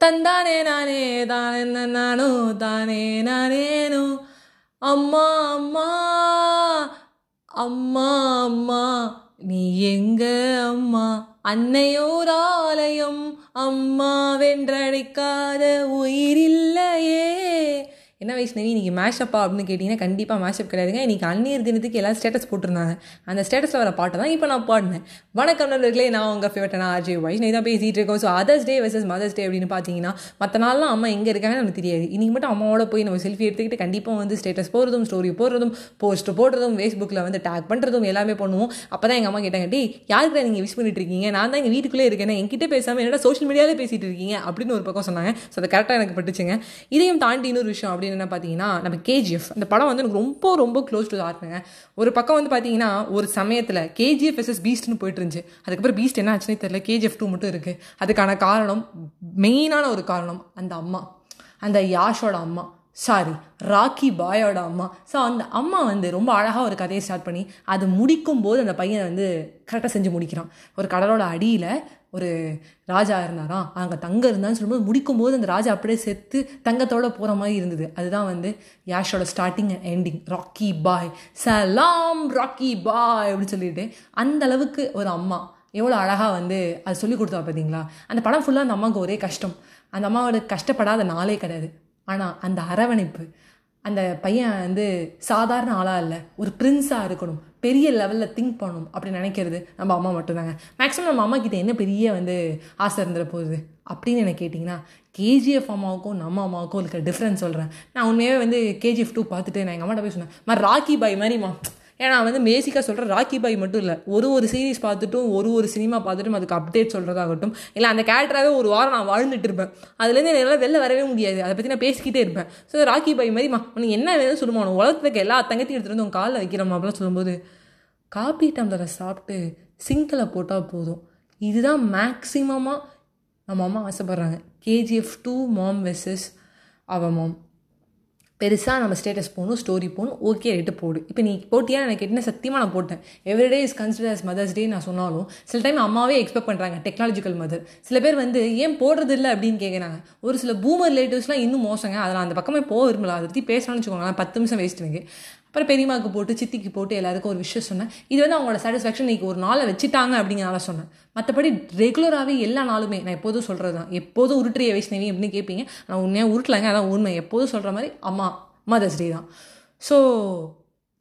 தந்தானே நானே தானே நானோ தானே நானேனோ அம்மா அம்மா அம்மா அம்மா நீ எங்க அம்மா அன்னையோர் ஆலயம் அம்மா வென்றடைக்காத உயிரில்லையே என்ன வைஷ்ணவி இன்னைக்கு மேஷப்பா அப்படின்னு கேட்டிங்கன்னா கண்டிப்பாக மேஷப் கிடையாதுங்க. இன்னைக்கு அந்நீர் தினத்துக்கு எல்லாம் ஸ்டேட்டஸ் போட்டிருந்தாங்க. அந்த ஸ்டேட்டஸில் வர பாட்டை தான் இப்போ நான் பாடினேன். வணக்கம் நண்பர்களே நான் உங்கள் ஃபேவரட்டான ஆர்ஜே வைஷ்ணவி தான் பேசிகிட்டு இருக்கோம். So others day versus mother's day அப்படின்னு பார்த்தீங்கன்னா மற்ற நாள்லாம் அம்மா எங்கே இருக்காங்கன்னு நமக்கு தெரியாது. இன்னைக்கு மட்டும் அம்மாவோட போய் நம்ம செல்ஃபி எடுத்துக்கிட்டு கண்டிப்பாக வந்து ஸ்டேட்டஸ் போடுறதும் ஸ்டோரி போடுறதும் போஸ்ட் போடுறதும் ஃபேஸ்புக்கில் வந்து டேக் பண்ணுறதும் எல்லாமே பண்ணுவோம். அப்போ தான் எங்கள் அம்மா கேட்டாங்க டே யாருக்கு நீங்கள் விஷ் பண்ணிட்டு இருக்கீங்க? நான் தான் எங்கள் வீட்டுக்குள்ளே இருக்கேன். என்கிட்ட பேசாமல் என்னடா சோஷியல் மீடியாவில் பேசிகிட்டு இருக்கீங்க? அப்படின்னு ஒரு பக்கம் சொன்னாங்க. ஸோ அது கரெக்டாக எனக்கு பட்டுச்சுங்க. இதையும் தாண்டி இன்னொரு விஷயம் அப்படின்னு என்ன பார்த்தீங்கன்னா நம்ம கேஜிஎஃப் அந்த படம் வந்து எனக்கு ரொம்ப ரொம்ப க்ளோஸ் டு ஆர்ட்டுங்க ஒரு பக்கம் வந்து பார்த்தீங்கன்னா ஒரு சமயத்தில் கேஜிஎஃப் எஸ்எஸ் பீஸ்ட்னு போயிட்டு இருந்துச்சு. அதுக்கப்புறம் பீஸ்ட் என்ன ஆச்சுன்னே தெரியல கேஜிஎஃப் டூ மட்டும் இருக்குது அதுக்கான காரணம் மெயினான ஒரு காரணம் அந்த அம்மா. அந்த யாஷோட அம்மா. சாரி ராக்கி பாயோட அம்மா. ஸோ அந்த அம்மா வந்து ரொம்ப அழகாக ஒரு கதையை ஸ்டார்ட் பண்ணி அது முடிக்கும் போது அந்த பையன் வந்து கரெக்டாக செஞ்சு முடிக்கிறான். ஒரு கடலோட அடியில் ஒரு ராஜா இருந்தாராம். அங்கே தங்க இருந்தான்னு சொல்லும்போது முடிக்கும் போது அந்த ராஜா அப்படியே செத்து தங்கத்தோடு போகிற மாதிரி இருந்தது. அதுதான் வந்து யாஷோட starting and ending Rocky Bhai சலாம் ராக்கி பாய் அப்படின்னு சொல்லிட்டு அந்த அளவுக்கு ஒரு அம்மா. எவ்வளோ அழகாக வந்து அது சொல்லி கொடுத்தா பார்த்தீங்களா அந்த படம் ஃபுல்லாக அந்த அம்மாவுக்கு ஒரே கஷ்டம். அந்த அம்மாவோட கஷ்டப்படாத நாளே கிடையாது. ஆனால் அந்த அரவணைப்பு அந்த பையன் வந்து சாதாரண ஆளாக இல்லை ஒரு பிரின்ஸாக இருக்கணும் பெரிய லெவலில் திங்க் பண்ணணும் அப்படி நினைக்கிறது நம்ம அம்மா மட்டும்தாங்க. மேக்ஸிமம் நம்ம அம்மா கிட்ட என்ன பெரிய வந்து ஆசை இருந்துட போகுது அப்படின்னு என்ன கேட்டிங்கன்னா கேஜிஎஃப் அம்மாவுக்கும் நம்ம அம்மாவுக்கும் இருக்கிற டிஃப்ரென்ஸ் சொல்கிறேன் நான் உண்மையாகவே வந்து கேஜிஎஃப் டூ பார்த்துட்டு நான் எங்கள் அம்மாட்ட போய் சொன்னேன் மாதிரி ராக்கி பாய் மாதிரிமா ஏன்னா நான் வந்து பேசிக்காக சொல்கிறேன் ராக்கி பாய் மட்டும் இல்லை. ஒரு ஒரு சீரீஸ் பார்த்துட்டும் ஒரு ஒரு சினிமா பார்த்துட்டும் அதுக்கு அப்டேட் சொல்கிறதாகட்டும் இல்லை அந்த கேரக்டராகவே ஒரு வாரம் நான் வாழ்ந்துட்டு இருப்பேன். அதுலேருந்து என்னால் வெளில வரவே முடியாது. அதை பற்றி நான் பேசிக்கிட்டே இருப்பேன். ஸோ ராக்கி பாய் மாதிரிமா உனக்கு என்ன வேணும் சொல்லுமா? உனக்கு உலகத்துக்கு எல்லா தங்கத்தையும் எடுத்துகிட்டு வந்து உன் காலில் வைக்கிறோம் அப்படிலாம் சொல்லும்போது காப்பி டம்ளரை சாப்பிட்டு சிங்கில் போட்டால் போதும். இதுதான் மேக்ஸிமமாக நம்ம அம்மா ஆசைப்பட்றாங்க. கேஜிஎஃப் டூ மாம் வெஸ்ஸஸ் அவ மாம் பெருசாக நம்ம ஸ்டேட்டஸ் போகணும் ஸ்டோரி போகணும் ஓகே ரேட்டு போடு. இப்போ நீ போட்டியா? எனக்கு என்ன சத்தியமாக நான் போட்டேன். Everyday is consider as mother's day நான் சொன்னாலும் சில டைம் அம்மாவே எக்ஸ்பெக்ட் பண்ணுறாங்க டெக்னாலஜிக்கல் மதர் சில பேர் வந்து ஏன் போடுறது இல்லை? அப்படின்னு கேட்குறாங்க ஒரு சில பூமர் ரிலேட்டிவ்ஸ்லாம் இன்னும் மோசங்க. அதில் அந்த பக்கமே போக விரும்பல. அதை பற்றி பேசணும்னு வச்சுக்கோங்களேன். பத்து நிமிஷம் வேஸ்ட் அப்புறம் பெரியமாவுக்கு போட்டு சித்திக்கு போட்டு எல்லாருக்கும் ஒரு விஷயம் சொன்னேன். இது வந்து அவங்களோட சாட்டிஸ்ஃபேக்ஷன் இன்றைக்கி ஒரு நாளை வச்சுட்டாங்க அப்படிங்கிறனால சொன்னேன். மற்றபடி ரெகுலராகவே எல்லா நாளுமே நான் எப்போதும் சொல்கிறது தான் எப்போதும் உருட்டுறிய வைஷ்ணவி அப்படின்னு கேட்பீங்க நான் உண்மையாக உருட்டலாங்க. அதான் உண்மை. எப்போதும் சொல்கிற மாதிரி அம்மா மதர்ஸ் டே தான். ஸோ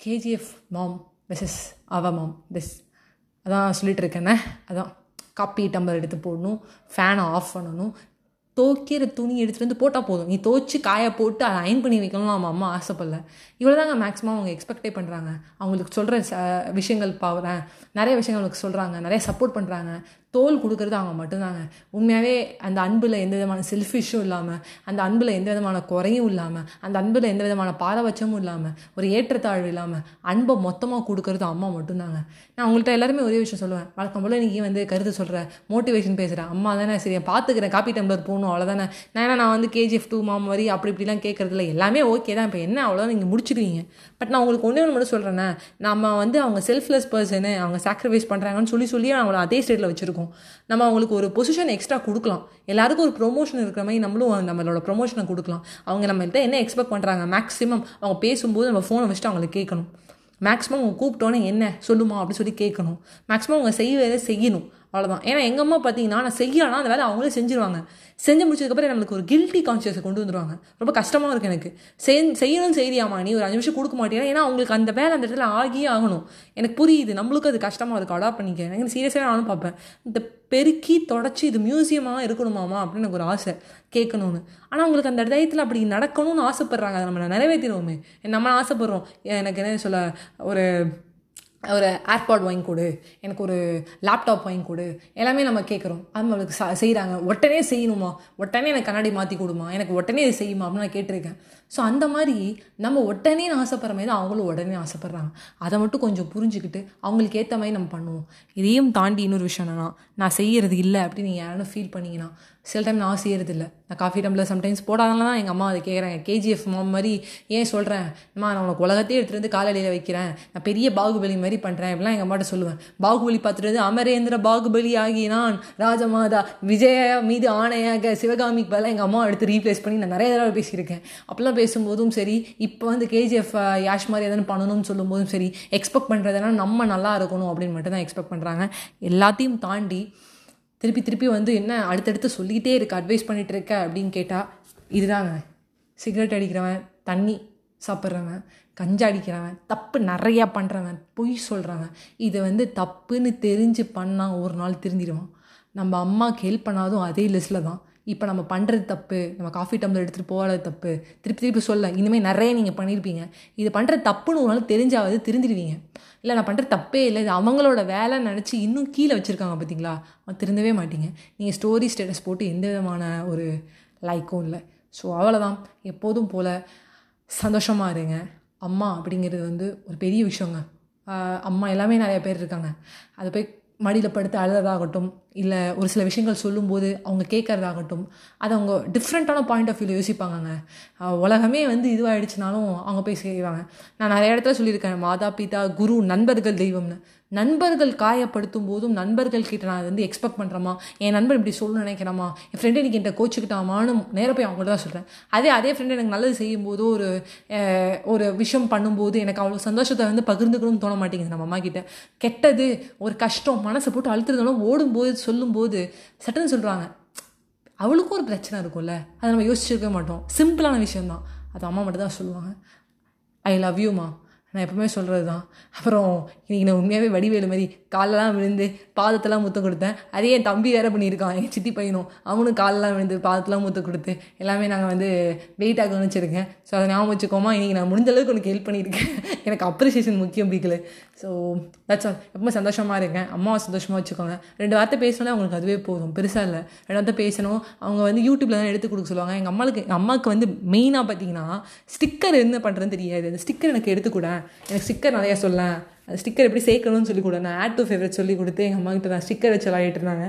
கேஜிஎஃப் மாம் வெசஸ் அவ மாம் திஸ் அதான் சொல்லிகிட்டு இருக்கேனே. அதான். காப்பி டம்பர் எடுத்து போடணும். ஃபேனை ஆஃப் பண்ணணும். துவைக்கிற துணி எடுத்துகிட்டு வந்து போட்டால் போதும். நீ துவைச்சி காய போட்டு அதை அயன் பண்ணி வைக்கணும்னு நம்ம அம்மா ஆசைப்படல. இவ்வளோ தாங்க மேக்ஸிமம் அவங்க எக்ஸ்பெக்டே பண்ணுறாங்க அவங்களுக்கு சொல்கிற ச விஷயங்கள் பாவுறேன் நிறைய விஷயங்கள் அவங்களுக்கு சொல்கிறாங்க நிறைய சப்போர்ட் பண்ணுறாங்க தோல் கொடுக்குறது அவங்க மட்டும்தாங்க. உண்மையாகவே அந்த அன்பில் எந்த விதமான செல்ஃபிஷும் இல்லாமல் அந்த அன்பில் எந்த விதமான குறையும் இல்லாமல் அந்த அன்பில் எந்த விதமான பாரபட்சமும் இல்லாமல் ஒரு ஏற்றத்தாழ்வு இல்லாமல் அன்பை மொத்தமாக கொடுக்குறது அம்மா மட்டும்தாங்க. நான் உங்கள்கிட்ட எல்லாருமே ஒரே விஷயம் சொல்லுவேன். வழக்கம் போல் நீ வந்து கருத்து சொல்கிற மோட்டிவேஷன் பேசுகிறேன் அம்மா தானே சரி பார்த்துக்கிறேன் காப்பி டம்ளர் போகணும் அவ்வளோதானே நான் ஏன்னா நான் வந்து கேஜிஎஃப் டூ மாம் வரி அப்படி இப்படிலாம் கேட்குறதுல எல்லாமே ஓகே தான். இப்போ என்ன அவ்வளோதான் நீங்கள் முடிச்சிடுவீங்க பட் நான் உங்களுக்கு ஒன்றே ஒன்று மட்டும் சொல்கிறேன்னா நம்ம வந்து அவங்க செல்ஃப்லெஸ் பர்சனு அவங்க சாக்ரிஃபைஸ் பண்ணுறாங்கன்னு சொல்லி சொல்லி அவங்கள அதே ஸ்டேட்டில் வச்சுருக்கோம். நம்ம அவங்களுக்கு ஒரு பொசிஷன் எக்ஸ்ட்ரா கொடுக்கலாம். எல்லாருக்கும் ஒரு ப்ரொமோஷன் இருக்கிற மாதிரி நம்மளும் நம்மளோட ப்ரொமோஷனை கொடுக்கலாம். அவங்க நம்மள்கிட்ட என்ன எக்ஸ்பெக்ட் பண்ணுறாங்க மேக்ஸிமம் அவங்க பேசும்போது நம்ம ஃபோனை வச்சுட்டு அவங்களுக்கு கேட்கணும். மேக்ஸிமம் அவங்க கூப்பிட்டோன்னே என்ன சொல்லுமா? அப்படின்னு சொல்லி கேட்கணும். மேக்ஸிமம் அவங்க செய்வதை செய்யணும். அவ்வளோதான் ஏன்னா எங்கள் அம்மா பார்த்தீங்கன்னா நான் செய்யலாம் அந்த வேலை அவங்களே செஞ்சுருவாங்க. செஞ்சு முடிச்சதுக்கப்புறம் நம்மளுக்கு ஒரு கில்ட்டி கான்சியஸை கொண்டு வந்துருவாங்க. ரொம்ப கஷ்டமாக இருக்குது எனக்கு. செய் செய்யணும் செய்தியாமா நீ ஒரு அஞ்சு நிமிஷம் கொடுக்க மாட்டேன் ஏன்னா அவங்களுக்கு அந்த வேலை அந்த இடத்துல ஆகியே ஆகணும். எனக்கு புரியுது. நம்மளுக்கு அது கஷ்டமாக இருக்கும் அடாப்ட் பண்ணிக்க. எனக்கு சீரியஸாக நானும் பார்ப்பேன் இந்த பெருக்கி தொடச்சி இது மியூசியமாக இருக்கணுமாமா அப்படின்னு எனக்கு ஒரு ஆசை. கேட்கணும்னு. ஆனால் அவங்களுக்கு அந்த டயத்தில் அப்படி நடக்கணும்னு ஆசைப்பட்றாங்க. அதை நம்ம நிறைவேற்றிடுவோமே நம்ம ஆசைப்படுறோம். எனக்கு என்ன சொல்ல ஒரு ஒரு ஏர்பாட் வாங்கி கொடு. எனக்கு ஒரு லேப்டாப் வாங்கி கொடு. எல்லாமே நம்ம கேட்குறோம் அது நம்மளுக்கு செய்கிறாங்க உடனே செய்யணுமா? உடனே எனக்கு கண்ணாடி மாற்றி கொடுமா? எனக்கு உடனே இது செய்யுமா? அப்படின்னு நான் கேட்டிருக்கேன். ஸோ அந்த மாதிரி நம்ம உடனே ஆசைப்படுற மாதிரி தான் அவங்களும் உடனே ஆசைப்பட்றாங்க அதை மட்டும் கொஞ்சம் புரிஞ்சுக்கிட்டு அவங்களுக்கு ஏற்ற மாதிரி நம்ம பண்ணுவோம். இதையும் தாண்டி இன்னொரு விஷயம் என்னன்னா நான் செய்கிறது இல்லை அப்படின்னு நீங்கள் யாரும் ஃபீல் பண்ணீங்கன்னா சில டைம் நான் செய்கிறது இல்லை. நான் காஃபி டம்ளர் சம்டைம்ஸ் போடாதனால தான் எங்கள் அம்மா அதை கேட்குறாங்க கேஜிஎஃப் மாம் மாதிரி ஏன் சொல்கிறேன் அம்மா நான் உனக்கு உலகத்தையே எடுத்துகிட்டு வந்து காலடியில் வைக்கிறேன். நான் பெரிய பாகுபலி மாதிரி பண்ணுறேன் இப்படிலாம் எங்கள் அம்மாட்ட சொல்லுவேன். பாகுபலி பார்த்துட்டு அமரேந்திர பாகுபலி ஆகி நான் ராஜமாதா விஜய மீது ஆணையாக சிவகாமிக்கு பதிலாக எங்கள் அம்மா எடுத்து ரீப்ளேஸ் பண்ணி நான் நிறைய தடவை பேசியிருக்கேன். அப்போல்லாம் பேசும்போதும் சரி இப்போ வந்து கேஜிஎஃப் யாஷ் மாதிரி எதனா பண்ணணும்னு சொல்லும்போதும் சரி எக்ஸ்பெக்ட் பண்ணுறதுனா நம்ம நல்லா இருக்கணும் அப்படின்னு மட்டும் தான் எக்ஸ்பெக்ட் பண்ணுறாங்க எல்லாத்தையும் தாண்டி திருப்பி திருப்பி வந்து என்ன அடுத்தடுத்து சொல்லிக்கிட்டே இருக்க அட்வைஸ் பண்ணிகிட்டு இருக்க அப்படின்னு கேட்டால் இதுதாங்க. சிகரெட் அடிக்கிறவன் தண்ணி சாப்பிட்றவன் கஞ்சா அடிக்கிறவன் தப்பு நிறையா பண்ணுறவன் பொய் சொல்கிறவன் இதை வந்து தப்புன்னு தெரிஞ்சு பண்ணால் ஒரு நாள் திருந்திடுவான். நம்ம அம்மாவுக்கு ஹெல்ப் பண்ணாதும் அதே லிஸ்ட்டில் தான். இப்போ நம்ம பண்ணுறது தப்பு நம்ம காஃபி டம்ளர் எடுத்துகிட்டு போகிறது தப்பு. திருப்பி திருப்பி சொல்ல இனிமேல் நிறைய நீங்கள் பண்ணியிருப்பீங்க இது பண்ணுறது தப்புன்னு ஒரு நாள் தெரிஞ்சாவது திருந்திடுவீங்க. இல்லை நான் பண்ணுற தப்பே இல்லை. இது அவங்களோட வேலை நினச்சி இன்னும் கீழே வச்சுருக்காங்க பார்த்தீங்களா திருந்தவே மாட்டீங்க. நீங்கள் ஸ்டோரி ஸ்டேட்டஸ் போட்டு எந்த விதமான ஒரு லைக்கும் இல்லை. ஸோ அவ்வளோதான் எப்போதும் போல் சந்தோஷமாக இருங்க. அம்மா அப்படிங்கிறது வந்து ஒரு பெரிய விஷயங்க. அம்மா எல்லாமே நிறைய பேர் இருக்காங்க. அதை போய் மடியில் படுத்து அழுறதாகட்டும் இல்லை ஒரு சில விஷயங்கள் சொல்லும்போது அவங்க கேட்குறதாகட்டும் அதை அவங்க டிஃப்ரெண்ட்டான பாயிண்ட் ஆஃப் வியூ யோசிப்பாங்கங்க. உலகமே வந்து இதுவாகிடுச்சுனாலும் அவங்க போய் செய்வாங்க. நான் நிறைய இடத்துல சொல்லியிருக்கேன் மாதா பிதா குரு நண்பர்கள் தெய்வம்னு. நண்பர்கள் காயப்படுத்தும் போதும் நண்பர்கள் கிட்ட நான் வந்து எக்ஸ்பெக்ட் பண்ணுறமா என் நண்பர் இப்படி சொல்லணும்னு நினைக்கிறேமா என் ஃப்ரெண்டு எனக்கு என்கிட்ட கோச்சுக்கிட்டாமான்னு நேராக போய் அவங்கள்ட்ட தான் சொல்கிறேன் அதே அதே ஃப்ரெண்டு எனக்கு நல்லது செய்யும்போது ஒரு ஒரு விஷயம் பண்ணும்போது எனக்கு அவ்வளோ சந்தோஷத்தை வந்து பகிர்ந்துக்கணும்னு தோண மாட்டேங்குது நம்ம அம்மா கிட்ட. கெட்டது ஒரு கஷ்டம் மனசை போட்டு அழுத்துறதுனால ஓடும்போது சொல்லும்போது சட்டுன்னு சொல்கிறாங்க அவளுக்கும் ஒரு பிரச்சனை இருக்கும்ல. அதை நம்ம யோசிச்சிருக்க மாட்டோம். சிம்பிளான விஷயந்தான் அது அம்மா மட்டும் தான் சொல்லுவாங்க ஐ லவ் யூமா நான் எப்பவுமே சொல்கிறது தான் அப்புறம் இன்றைக்கி நான் உண்மையாகவே வடிவேலு மாதிரி காலெல்லாம் விழுந்து பாதத்தெல்லாம் முத்தம் கொடுத்தேன். அதே என் தம்பி வேறு பண்ணியிருக்கான் என் சித்தி பையனும். அவனும் காலெல்லாம் விழுந்து பாதத்தெல்லாம் முத்தம் கொடுத்து எல்லாமே நாங்கள் வந்து வெயிட்டாக கவனிச்சிருக்கேன். ஸோ அதை ஞாபகம் வச்சுக்கோமா இன்றைக்கி நான் முடிஞ்சளவுக்கு உனக்கு ஹெல்ப் பண்ணியிருக்கேன். எனக்கு அப்ரிசியேஷன் முக்கியம் பிடிக்கல ஸோ தட்ஸ் ஆல் எப்பவுமே சந்தோஷமாக இருக்கேன். அம்மாவை சந்தோஷமாக வச்சுக்கோங்க. ரெண்டு வார்த்தை பேசினாலே அவங்களுக்கு அதுவே போதும். பெருசாக இல்லை. ரெண்டு வார்த்தை பேசணும். அவங்க வந்து யூடியூப்பில் தான் எடுத்து கொடுக்க சொல்லுவாங்க. எங்கள் அம்மாவுக்கு எங்கள் அம்மாவுக்கு வந்து மெயினாக பார்த்தீங்கன்னா ஸ்டிக்கர் என்ன பண்ணுறதுன்னு தெரியாது. அந்த ஸ்டிக்கர் எனக்கு எடுத்துக்கூட எனக்கு ஸ்டிக்கர் நிறையா சொல்லேன் அந்த ஸ்டிக்கர் எப்படி சேர்க்கணும்னு சொல்லி கொடு. நான் ஆட் டு ஃபேவரட் சொல்லி கொடுத்து எங்கள் அம்மா கிட்ட நான் ஸ்டிக்கர் வச்சு விளையாடிட்டு இருந்தாங்க.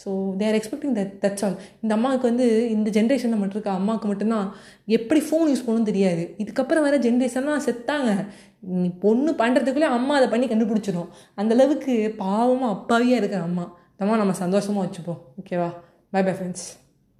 So they're expecting that that's all இந்த அம்மாவுக்கு வந்து இந்த ஜென்ரேஷனில் மட்டும் இருக்க அம்மாவுக்கு மட்டும்தான் எப்படி ஃபோன் யூஸ் பண்ணணும்னு தெரியாது. இதுக்கப்புறம் வேறு ஜென்ரேஷன்லாம் செத்தாங்க. நீ பொண்ணு பண்ணுறதுக்குள்ளே அம்மா அதை பண்ணி கண்டுபிடிச்சிடும். அந்தளவுக்கு பாவமாக அப்பாவியாக இருக்கிற அம்மா. நம்ம நம்ம சந்தோஷமாக வச்சுப்போம். ஓகேவா பை பை ஃப்ரெண்ட்ஸ்